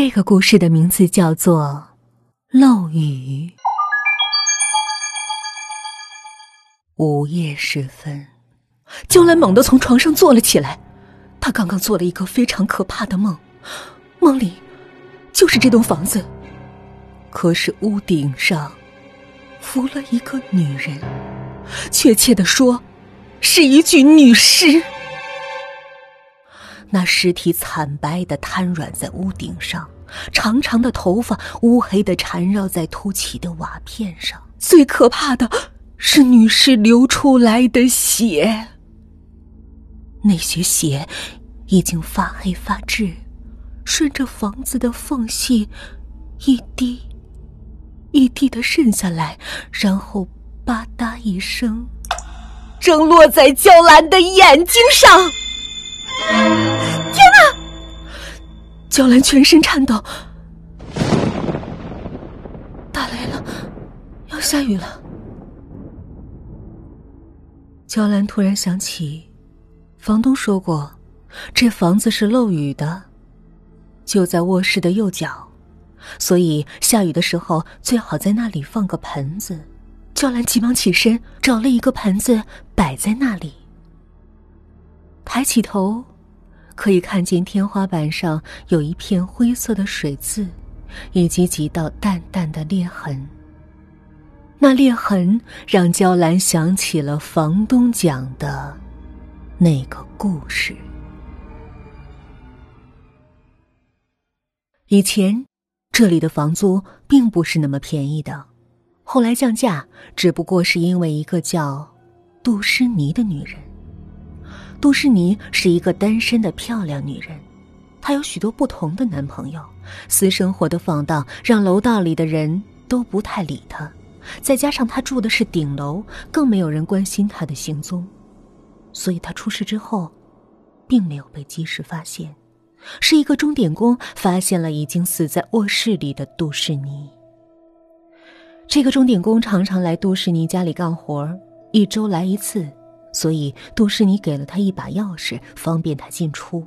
这个故事的名字叫做《漏雨》。午夜时分，娇兰猛地从床上坐了起来。她刚刚做了一个非常可怕的梦，梦里就是这栋房子，可是屋顶上浮了一个女人，确切的说，是一具女尸。那尸体惨白的瘫软在屋顶上，长长的头发乌黑的缠绕在凸起的瓦片上。最可怕的是女尸流出来的血，那些血已经发黑发质，顺着房子的缝隙一滴一滴的渗下来，然后吧嗒一声，正落在娇兰的眼睛上。天哪！娇兰全身颤抖，打雷了，要下雨了。娇兰突然想起，房东说过，这房子是漏雨的，就在卧室的右角，所以下雨的时候最好在那里放个盆子。娇兰急忙起身，找了一个盆子摆在那里，抬起头。可以看见天花板上有一片灰色的水渍，以及几道淡淡的裂痕。那裂痕让娇兰想起了房东讲的那个故事。以前这里的房租并不是那么便宜的，后来降价，只不过是因为一个叫杜诗妮的女人。杜诗妮是一个单身的漂亮女人，她有许多不同的男朋友，私生活的放荡让楼道里的人都不太理她。再加上她住的是顶楼，更没有人关心她的行踪，所以她出事之后，并没有被及时发现。是一个钟点工发现了已经死在卧室里的杜诗妮。这个钟点工常常来杜诗妮家里干活，一周来一次。所以，杜诗妮给了他一把钥匙，方便他进出。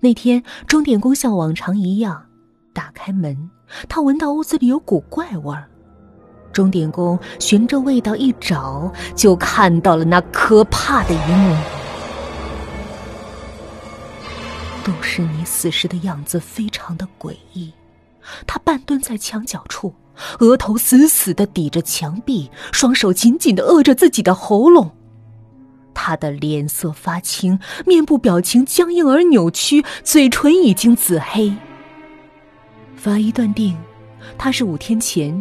那天，钟点工像往常一样打开门，他闻到屋子里有股怪味儿。钟点工循着味道一找，就看到了那可怕的一幕：杜诗妮死时的样子非常的诡异，她半蹲在墙角处，额头死死的抵着墙壁，双手紧紧的扼着自己的喉咙。他的脸色发青，面部表情僵硬而扭曲，嘴唇已经紫黑。法医断定，他是五天前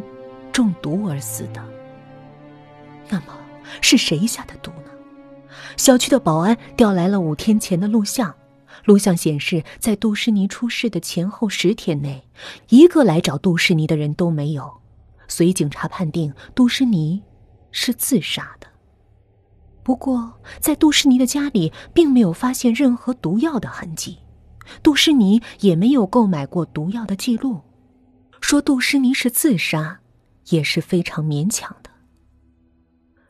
中毒而死的。那么，是谁下的毒呢？小区的保安调来了五天前的录像，录像显示，在杜诗妮出事的前后十天内，一个来找杜诗妮的人都没有，所以警察判定杜诗妮是自杀的。不过，在杜诗妮的家里，并没有发现任何毒药的痕迹，杜诗妮也没有购买过毒药的记录。说杜诗妮是自杀，也是非常勉强的。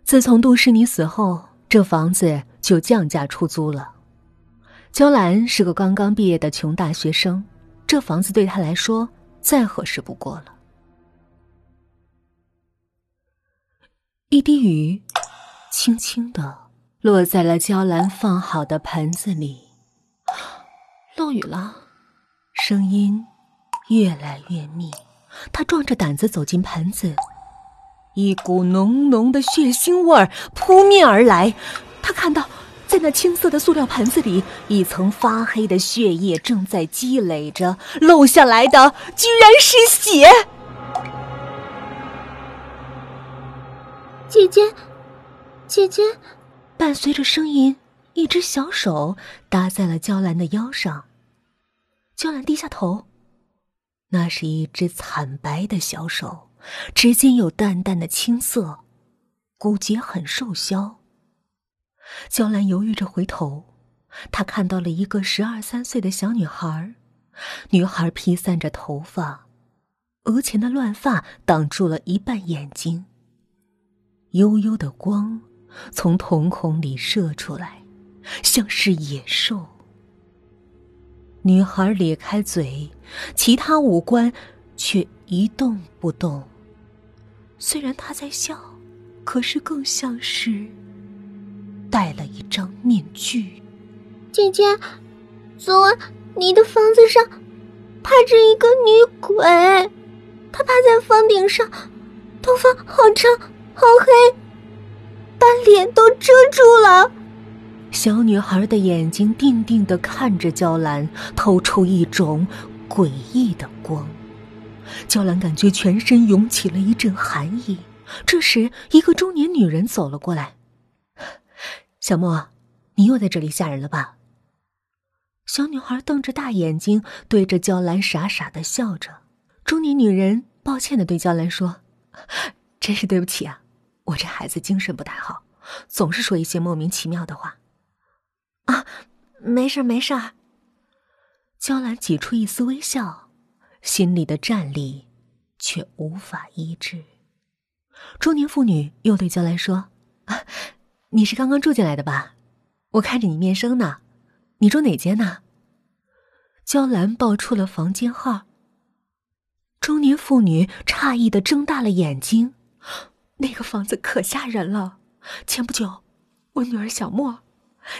自从杜诗妮死后，这房子就降价出租了。娇兰是个刚刚毕业的穷大学生，这房子对她来说再合适不过了。一滴雨。轻轻的落在了娇兰放好的盆子里。漏雨了，声音越来越密。他壮着胆子走进盆子，一股浓浓的血腥味儿扑面而来。他看到，在那青色的塑料盆子里，一层发黑的血液正在积累着，漏下来的居然是血。姐姐。姐姐，伴随着声音，一只小手搭在了娇兰的腰上。娇兰低下头，那是一只惨白的小手，指尖有淡淡的青色，骨节很瘦削。娇兰犹豫着回头，她看到了一个十二三岁的小女孩，女孩披散着头发，额前的乱发挡住了一半眼睛。幽幽的光。从瞳孔里射出来，像是野兽。女孩咧开嘴，其他五官却一动不动。虽然她在笑，可是更像是戴了一张面具。姐姐，昨晚你的房子上趴着一个女鬼，她趴在房顶上，头发好长好黑，把脸都遮住了。小女孩的眼睛定定的看着娇兰，透出一种诡异的光。娇兰感觉全身涌起了一阵寒意。这时，一个中年女人走了过来：“小莫，你又在这里吓人了吧？”小女孩瞪着大眼睛，对着娇兰傻傻的笑着。中年女人抱歉的对娇兰说：“真是对不起啊，我这孩子精神不太好，总是说一些莫名其妙的话。”啊，没事没事。娇兰挤出一丝微笑，心里的战栗却无法医治。中年妇女又对娇兰说：“啊，你是刚刚住进来的吧？我看着你面生呢。”你住哪间呢？娇兰报出了房间号。中年妇女诧异的睁大了眼睛，那个房子可吓人了。前不久，我女儿小莫，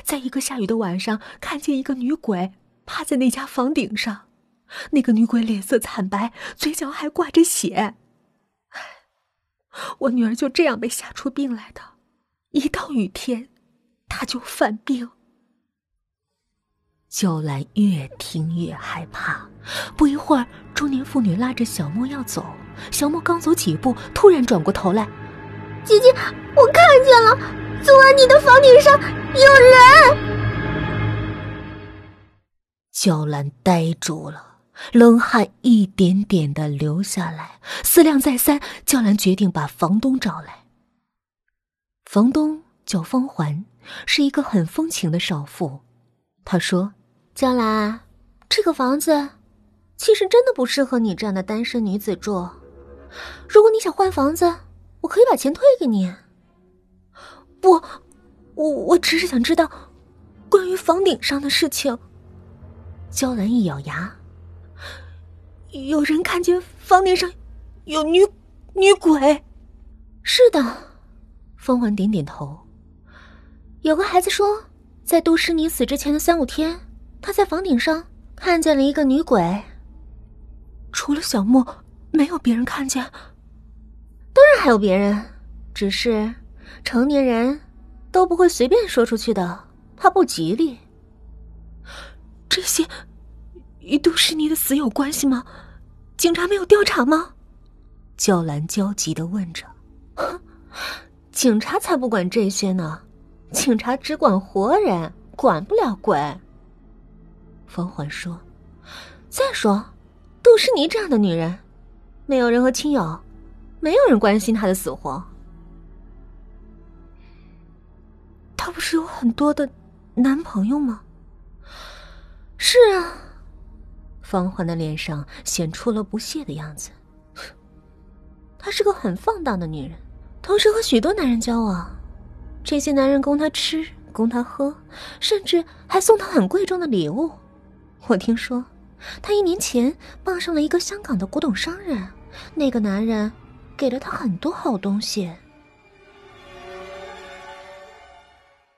在一个下雨的晚上，看见一个女鬼趴在那家房顶上。那个女鬼脸色惨白，嘴角还挂着血。我女儿就这样被吓出病来的。一到雨天，她就犯病。娇兰越听越害怕，不一会儿，中年妇女拉着小莫要走。小莫刚走几步，突然转过头来：“姐姐，我看见了，昨晚你的房顶上有人。”娇兰呆住了，冷汗一点点的流下来。思量再三，娇兰决定把房东找来。房东叫方环，是一个很风情的少妇。他说。江兰，这个房子其实真的不适合你这样的单身女子住。如果你想换房子，我可以把钱退给你。不，我我只是想知道关于房顶上的事情。娇兰一咬牙，有人看见房顶上有女女鬼。是的，风环点点头。有个孩子说，在杜诗妮死之前的三五天。他在房顶上看见了一个女鬼。除了小莫，没有别人看见。还有别人，只是成年人都不会随便说出去的，怕不吉利。这些与杜诗妮的死有关系吗？警察没有调查吗？娇兰焦急的问着。警察才不管这些呢，警察只管活人，管不了鬼。冯环说：“再说，杜诗妮这样的女人，没有任何亲友，没有人关心她的死活。她不是有很多的男朋友吗？”“是啊。”方环的脸上显出了不屑的样子。她是个很放荡的女人，同时和许多男人交往，这些男人供她吃，供她喝，甚至还送她很贵重的礼物。我听说，她一年前傍上了一个香港的古董商人，那个男人给了他很多好东西。